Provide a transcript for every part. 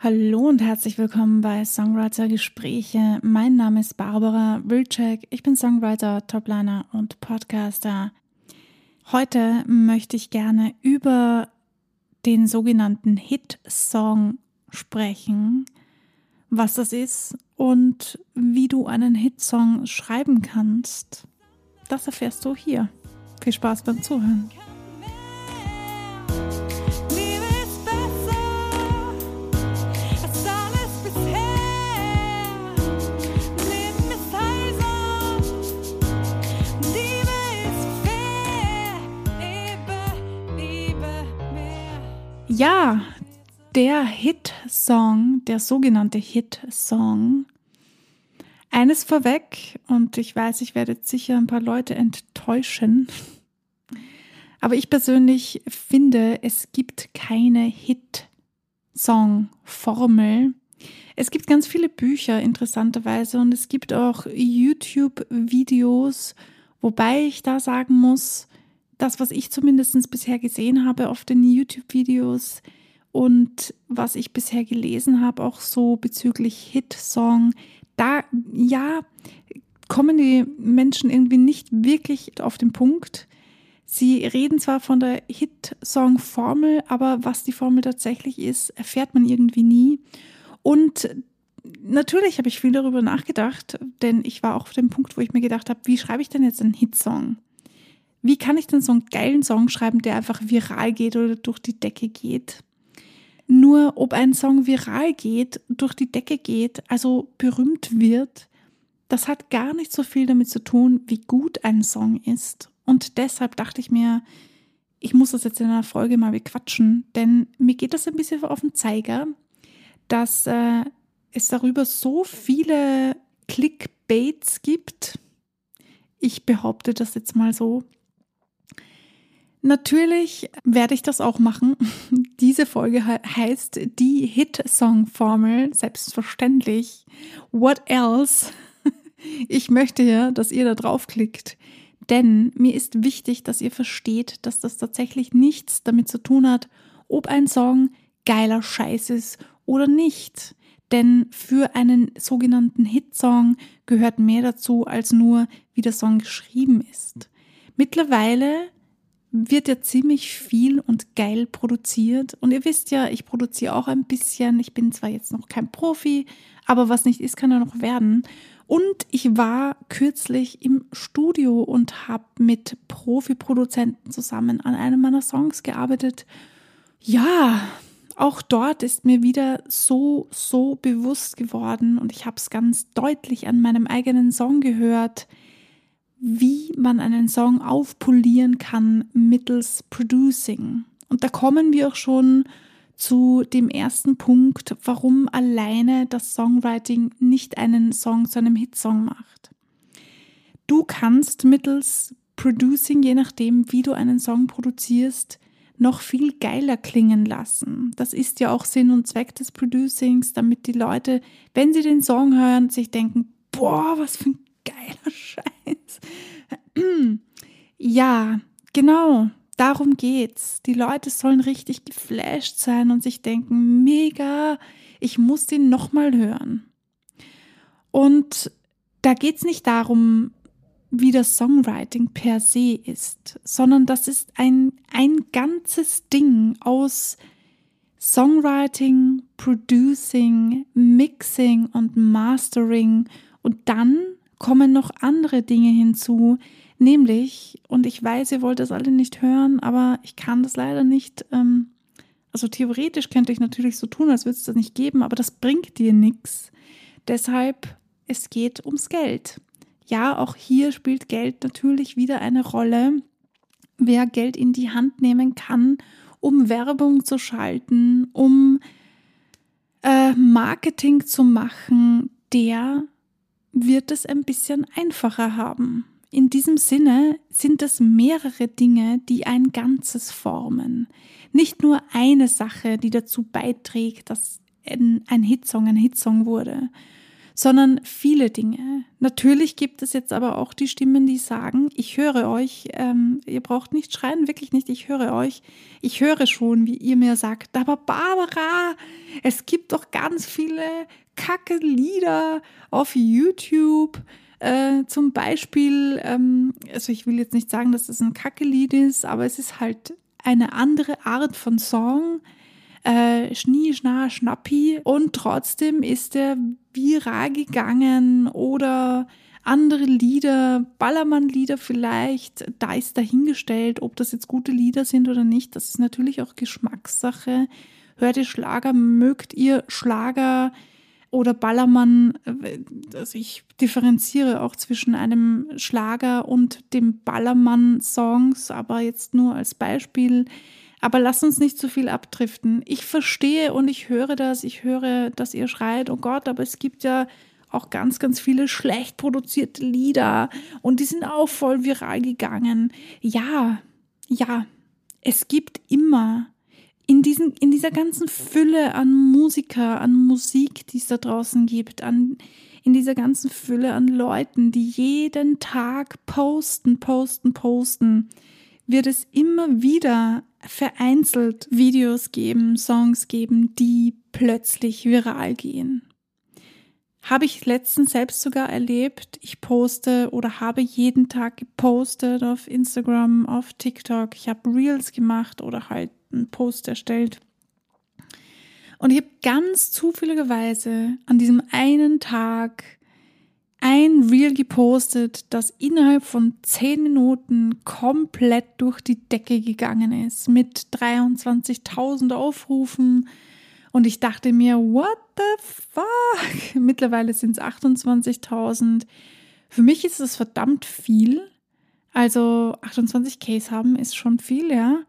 Hallo und herzlich willkommen bei Songwriter Gespräche. Mein Name ist Barbara Wilczek. Ich bin Songwriter, Topliner und Podcaster. Heute möchte ich gerne über den sogenannten Hit-Song sprechen, was das ist und wie du einen Hitsong schreiben kannst. Das erfährst du hier. Viel Spaß beim Zuhören. Ja, der Hit-Song, der sogenannte Hit-Song. Eines vorweg, und ich weiß, ich werde sicher ein paar Leute enttäuschen, aber ich persönlich finde, es gibt keine Hit-Song-Formel. Es gibt ganz viele Bücher, interessanterweise, und es gibt auch YouTube-Videos, wobei ich da sagen muss, das, was ich zumindest bisher gesehen habe auf den YouTube-Videos und was ich bisher gelesen habe, auch so bezüglich Hit-Song, da ja kommen die Menschen irgendwie nicht wirklich auf den Punkt. Sie reden zwar von der Hit-Song-Formel, aber was die Formel tatsächlich ist, erfährt man irgendwie nie. Und natürlich habe ich viel darüber nachgedacht, denn ich war auch auf dem Punkt, wo ich mir gedacht habe, wie schreibe ich denn jetzt einen Hitsong? Wie kann ich denn so einen geilen Song schreiben, der einfach viral geht oder durch die Decke geht? Nur ob ein Song viral geht, durch die Decke geht, also berühmt wird, das hat gar nicht so viel damit zu tun, wie gut ein Song ist. Und deshalb dachte ich mir, ich muss das jetzt in einer Folge mal bequatschen, denn mir geht das ein bisschen auf den Zeiger, dass äh, es darüber so viele Clickbaits gibt. Ich behaupte das jetzt mal so. Natürlich werde ich das auch machen. Diese Folge heißt die Hit-Song-Formel, selbstverständlich. What else? Ich möchte ja, dass ihr da draufklickt, denn mir ist wichtig, dass ihr versteht, dass das tatsächlich nichts damit zu tun hat, ob ein Song geiler Scheiß ist oder nicht. Denn für einen sogenannten Hitsong gehört mehr dazu als nur, wie der Song geschrieben ist. Mittlerweile wird ja ziemlich viel und geil produziert. Und ihr wisst ja, ich produziere auch ein bisschen. Ich bin zwar jetzt noch kein Profi, aber was nicht ist, kann ja noch werden. Und ich war kürzlich im Studio und habe mit Profi-Produzenten zusammen an einem meiner Songs gearbeitet. Ja, auch dort ist mir wieder so, so bewusst geworden und ich habe es ganz deutlich an meinem eigenen Song gehört, wie man einen Song aufpolieren kann mittels Producing. Und da kommen wir auch schon zu dem ersten Punkt, warum alleine das Songwriting nicht einen Song zu einem Hitsong macht. Du kannst mittels Producing, je nachdem, wie du einen Song produzierst, noch viel geiler klingen lassen. Das ist ja auch Sinn und Zweck des Producings, damit die Leute, wenn sie den Song hören, sich denken, boah, was für ein geiler Scheiß. Ja, genau. Darum geht's. Die Leute sollen richtig geflasht sein und sich denken, mega, ich muss den nochmal hören. Und da geht's nicht darum, wie das Songwriting per se ist, sondern das ist ein, ein ganzes Ding aus Songwriting, Producing, Mixing und Mastering und dann kommen noch andere Dinge hinzu, nämlich, und ich weiß, ihr wollt das alle nicht hören, aber ich kann das leider nicht, ähm, also theoretisch könnte ich natürlich so tun, als würde es das nicht geben, aber das bringt dir nichts. Deshalb, es geht ums Geld. Ja, auch hier spielt Geld natürlich wieder eine Rolle. Wer Geld in die Hand nehmen kann, um Werbung zu schalten, um äh, Marketing zu machen, der wird es ein bisschen einfacher haben. In diesem Sinne sind es mehrere Dinge, die ein Ganzes formen. Nicht nur eine Sache, die dazu beiträgt, dass ein Hitsong ein Hitsong wurde, sondern viele Dinge. Natürlich gibt es jetzt aber auch die Stimmen, die sagen, ich höre euch, ähm, ihr braucht nicht schreien, wirklich nicht, ich höre euch. Ich höre schon, wie ihr mir sagt, aber Barbara, es gibt doch ganz viele kacke Lieder auf YouTube. Äh, zum Beispiel, ähm, also ich will jetzt nicht sagen, dass das ein Kacke-Lied ist, aber es ist halt eine andere Art von Song äh, Schnie, Schna, Schnappi und trotzdem ist er viral gegangen oder andere Lieder, Ballermann-Lieder vielleicht, da ist dahingestellt, ob das jetzt gute Lieder sind oder nicht. Das ist natürlich auch Geschmackssache. Hört ihr Schlager, mögt ihr Schlager oder Ballermann? Also ich differenziere auch zwischen einem Schlager und dem Ballermann-Songs, aber jetzt nur als Beispiel. Aber lasst uns nicht zu viel abdriften. Ich verstehe und ich höre das, ich höre, dass ihr schreit, oh Gott, aber es gibt ja auch ganz, ganz viele schlecht produzierte Lieder und die sind auch voll viral gegangen. Ja, ja, es gibt immer in, diesen, in dieser ganzen Fülle an Musiker, an Musik, die es da draußen gibt, an, in dieser ganzen Fülle an Leuten, die jeden Tag posten, posten, posten, wird es immer wieder vereinzelt Videos geben, Songs geben, die plötzlich viral gehen. Habe ich letztens selbst sogar erlebt. Ich poste oder habe jeden Tag gepostet auf Instagram, auf TikTok. Ich habe Reels gemacht oder halt einen Post erstellt. Und ich habe ganz zufälligerweise an diesem einen Tag ein Reel gepostet, das innerhalb von zehn Minuten komplett durch die Decke gegangen ist mit 23.000 Aufrufen. Und ich dachte mir, what the fuck? Mittlerweile sind es 28.000. Für mich ist das verdammt viel. Also 28 Case haben ist schon viel, ja.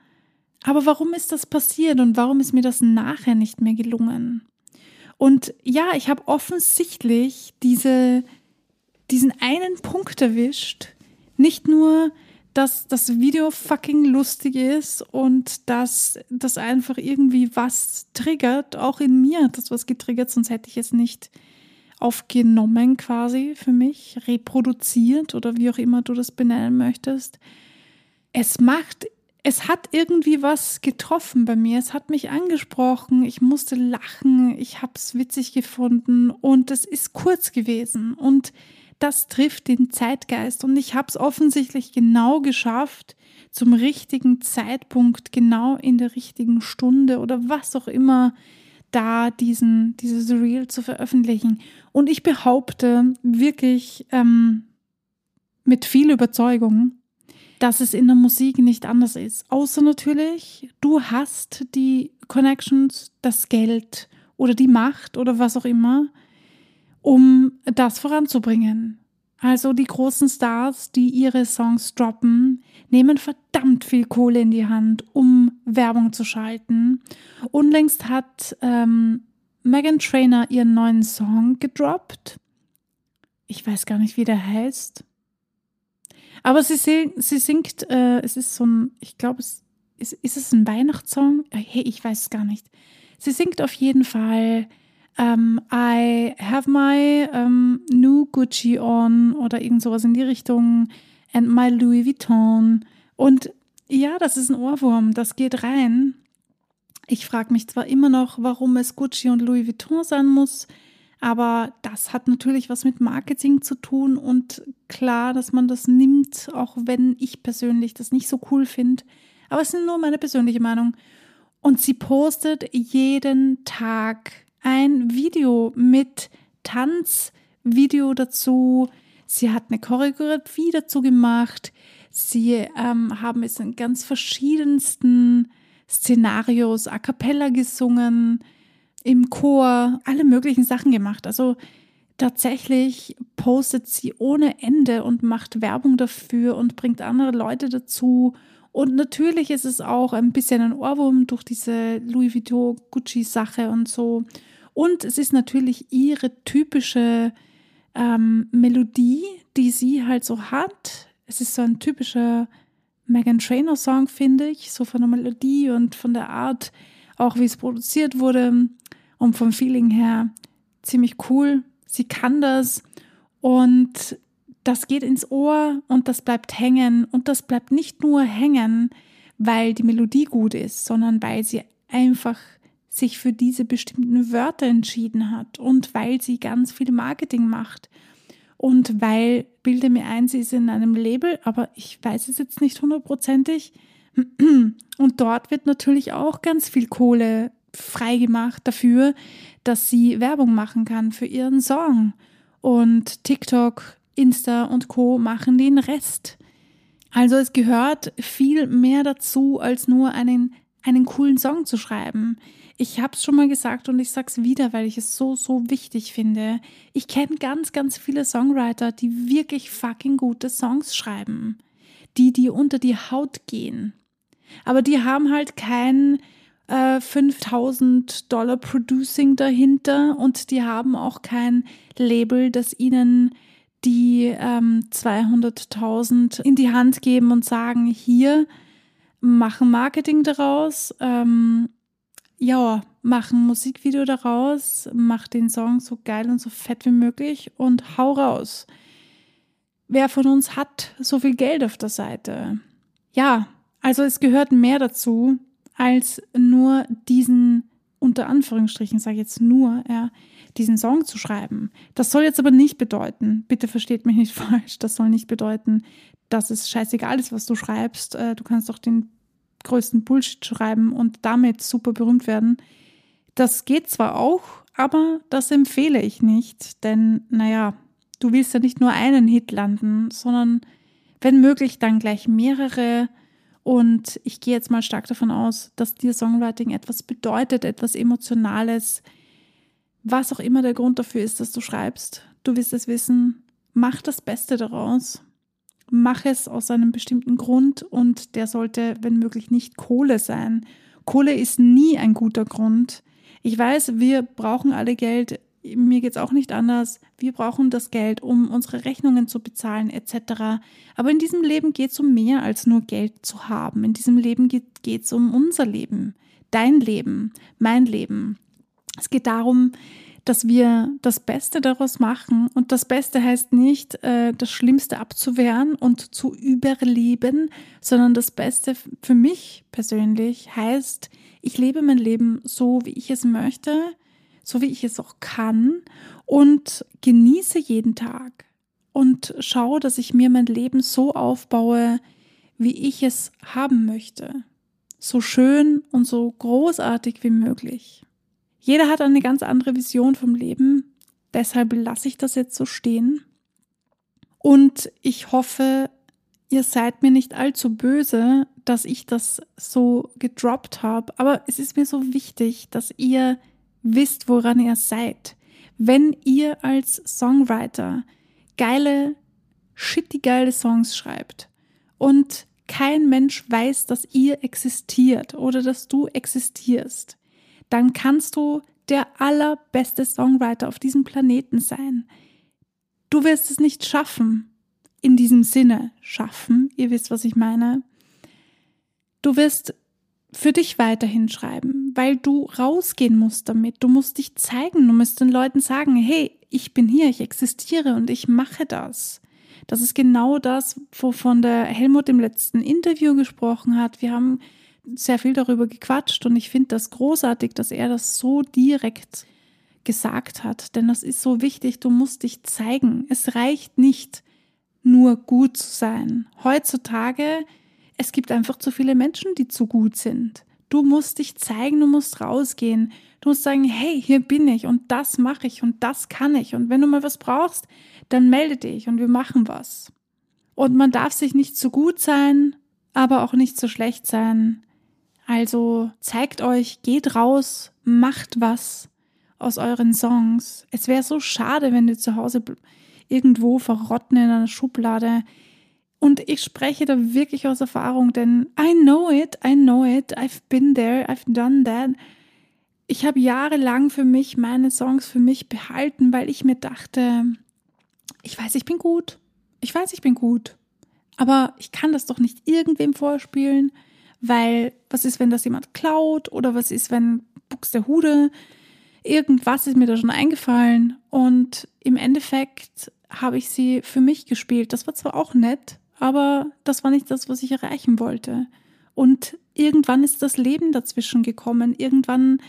Aber warum ist das passiert und warum ist mir das nachher nicht mehr gelungen? Und ja, ich habe offensichtlich diese diesen einen Punkt erwischt. Nicht nur, dass das Video fucking lustig ist und dass das einfach irgendwie was triggert. Auch in mir hat das was getriggert, sonst hätte ich es nicht aufgenommen quasi für mich, reproduziert oder wie auch immer du das benennen möchtest. Es macht, es hat irgendwie was getroffen bei mir. Es hat mich angesprochen. Ich musste lachen. Ich habe es witzig gefunden und es ist kurz gewesen und das trifft den Zeitgeist. Und ich habe es offensichtlich genau geschafft, zum richtigen Zeitpunkt, genau in der richtigen Stunde oder was auch immer, da diesen, dieses Reel zu veröffentlichen. Und ich behaupte wirklich ähm, mit viel Überzeugung, dass es in der Musik nicht anders ist. Außer natürlich, du hast die Connections, das Geld oder die Macht oder was auch immer, um das voranzubringen. Also die großen Stars, die ihre Songs droppen, nehmen verdammt viel Kohle in die Hand, um Werbung zu schalten. Unlängst hat ähm, Megan Trainer ihren neuen Song gedroppt. Ich weiß gar nicht, wie der heißt. Aber sie, sie singt, äh, es ist so ein, ich glaube, es ist, ist es ein Weihnachtssong? Äh, hey, ich weiß es gar nicht. Sie singt auf jeden Fall um, I have my um, new Gucci on oder irgend sowas in die Richtung and my Louis Vuitton. Und ja, das ist ein Ohrwurm, das geht rein. Ich frage mich zwar immer noch, warum es Gucci und Louis Vuitton sein muss, aber das hat natürlich was mit Marketing zu tun und klar, dass man das nimmt, auch wenn ich persönlich das nicht so cool finde. Aber es ist nur meine persönliche Meinung. Und sie postet jeden Tag ein Video mit Tanzvideo dazu. Sie hat eine Choreografie dazu gemacht. Sie ähm, haben es in ganz verschiedensten Szenarios a cappella gesungen, im Chor, alle möglichen Sachen gemacht. Also tatsächlich postet sie ohne Ende und macht Werbung dafür und bringt andere Leute dazu. Und natürlich ist es auch ein bisschen ein Ohrwurm durch diese Louis Vuitton Gucci Sache und so. Und es ist natürlich ihre typische ähm, Melodie, die sie halt so hat. Es ist so ein typischer Megan Trainor Song, finde ich, so von der Melodie und von der Art, auch wie es produziert wurde und vom Feeling her ziemlich cool. sie kann das und das geht ins Ohr und das bleibt hängen und das bleibt nicht nur hängen, weil die Melodie gut ist, sondern weil sie einfach sich für diese bestimmten Wörter entschieden hat und weil sie ganz viel Marketing macht und weil, bilde mir ein, sie ist in einem Label, aber ich weiß es jetzt nicht hundertprozentig. Und dort wird natürlich auch ganz viel Kohle freigemacht dafür, dass sie Werbung machen kann für ihren Song. Und TikTok, Insta und Co machen den Rest. Also es gehört viel mehr dazu, als nur einen, einen coolen Song zu schreiben. Ich habe es schon mal gesagt und ich sage es wieder, weil ich es so, so wichtig finde. Ich kenne ganz, ganz viele Songwriter, die wirklich fucking gute Songs schreiben. Die, die unter die Haut gehen. Aber die haben halt kein äh, 5000 Dollar Producing dahinter und die haben auch kein Label, das ihnen die ähm, 200.000 in die Hand geben und sagen, hier, machen Marketing daraus, ähm, ja, machen Musikvideo daraus, mach den Song so geil und so fett wie möglich und hau raus. Wer von uns hat so viel Geld auf der Seite? Ja, also es gehört mehr dazu, als nur diesen, unter Anführungsstrichen sage ich jetzt nur, ja, diesen Song zu schreiben. Das soll jetzt aber nicht bedeuten, bitte versteht mich nicht falsch, das soll nicht bedeuten, dass es scheißegal ist, was du schreibst. Äh, du kannst doch den größten Bullshit schreiben und damit super berühmt werden. Das geht zwar auch, aber das empfehle ich nicht, denn naja, du willst ja nicht nur einen Hit landen, sondern wenn möglich dann gleich mehrere. Und ich gehe jetzt mal stark davon aus, dass dir Songwriting etwas bedeutet, etwas Emotionales, was auch immer der Grund dafür ist, dass du schreibst. Du wirst es wissen. Mach das Beste daraus mach es aus einem bestimmten Grund und der sollte, wenn möglich, nicht Kohle sein. Kohle ist nie ein guter Grund. Ich weiß, wir brauchen alle Geld. Mir geht es auch nicht anders. Wir brauchen das Geld, um unsere Rechnungen zu bezahlen etc. Aber in diesem Leben geht es um mehr als nur Geld zu haben. In diesem Leben geht es um unser Leben, dein Leben, mein Leben. Es geht darum, dass wir das Beste daraus machen. Und das Beste heißt nicht, äh, das Schlimmste abzuwehren und zu überleben, sondern das Beste für mich persönlich heißt, ich lebe mein Leben so, wie ich es möchte, so wie ich es auch kann und genieße jeden Tag und schaue, dass ich mir mein Leben so aufbaue, wie ich es haben möchte. So schön und so großartig wie möglich. Jeder hat eine ganz andere Vision vom Leben. Deshalb lasse ich das jetzt so stehen. Und ich hoffe, ihr seid mir nicht allzu böse, dass ich das so gedroppt habe. Aber es ist mir so wichtig, dass ihr wisst, woran ihr seid. Wenn ihr als Songwriter geile, shitty geile Songs schreibt und kein Mensch weiß, dass ihr existiert oder dass du existierst, dann kannst du der allerbeste Songwriter auf diesem Planeten sein. Du wirst es nicht schaffen, in diesem Sinne schaffen, ihr wisst, was ich meine. Du wirst für dich weiterhin schreiben, weil du rausgehen musst damit. Du musst dich zeigen, du musst den Leuten sagen, hey, ich bin hier, ich existiere und ich mache das. Das ist genau das, wovon der Helmut im letzten Interview gesprochen hat. Wir haben sehr viel darüber gequatscht und ich finde das großartig, dass er das so direkt gesagt hat, denn das ist so wichtig, du musst dich zeigen. Es reicht nicht nur gut zu sein. Heutzutage, es gibt einfach zu viele Menschen, die zu gut sind. Du musst dich zeigen, du musst rausgehen. Du musst sagen, hey, hier bin ich und das mache ich und das kann ich. Und wenn du mal was brauchst, dann melde dich und wir machen was. Und man darf sich nicht zu gut sein, aber auch nicht zu schlecht sein. Also zeigt euch, geht raus, macht was aus euren Songs. Es wäre so schade, wenn die zu Hause irgendwo verrotten in einer Schublade. Und ich spreche da wirklich aus Erfahrung, denn I know it, I know it, I've been there, I've done that. Ich habe jahrelang für mich meine Songs für mich behalten, weil ich mir dachte, ich weiß, ich bin gut. Ich weiß, ich bin gut. Aber ich kann das doch nicht irgendwem vorspielen weil was ist, wenn das jemand klaut oder was ist, wenn Buchs der Hude irgendwas ist mir da schon eingefallen und im Endeffekt habe ich sie für mich gespielt. Das war zwar auch nett, aber das war nicht das, was ich erreichen wollte. Und irgendwann ist das Leben dazwischen gekommen. Irgendwann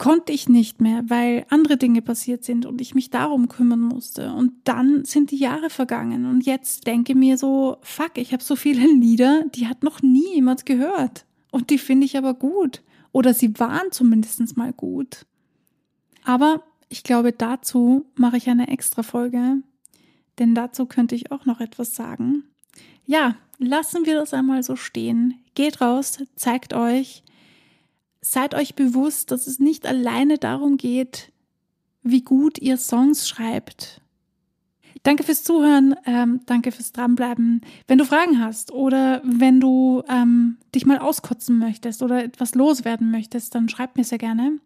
konnte ich nicht mehr, weil andere Dinge passiert sind und ich mich darum kümmern musste. Und dann sind die Jahre vergangen und jetzt denke mir so, fuck, ich habe so viele Lieder, die hat noch nie jemand gehört. Und die finde ich aber gut. Oder sie waren zumindest mal gut. Aber ich glaube, dazu mache ich eine extra Folge, denn dazu könnte ich auch noch etwas sagen. Ja, lassen wir das einmal so stehen. Geht raus, zeigt euch, seid euch bewusst, dass es nicht alleine darum geht, wie gut ihr Songs schreibt. Danke fürs Zuhören, ähm, danke fürs Dranbleiben. Wenn du Fragen hast oder wenn du ähm, dich mal auskotzen möchtest oder etwas loswerden möchtest, dann schreib mir sehr gerne.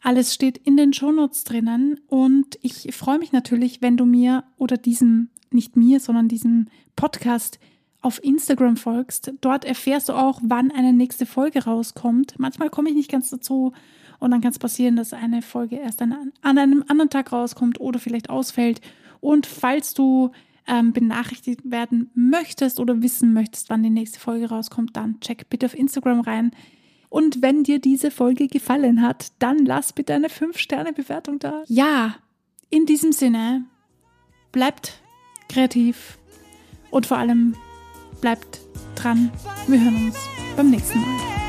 Alles steht in den Shownotes drinnen und ich freue mich natürlich, wenn du mir oder diesem, nicht mir, sondern diesem Podcast auf Instagram folgst. Dort erfährst du auch, wann eine nächste Folge rauskommt. Manchmal komme ich nicht ganz dazu und dann kann es passieren, dass eine Folge erst an, an einem anderen Tag rauskommt oder vielleicht ausfällt. Und falls du ähm, benachrichtigt werden möchtest oder wissen möchtest, wann die nächste Folge rauskommt, dann check bitte auf Instagram rein. Und wenn dir diese Folge gefallen hat, dann lass bitte eine 5-Sterne-Bewertung da. Ja, in diesem Sinne, bleibt kreativ und vor allem bleibt dran. Wir hören uns beim nächsten Mal.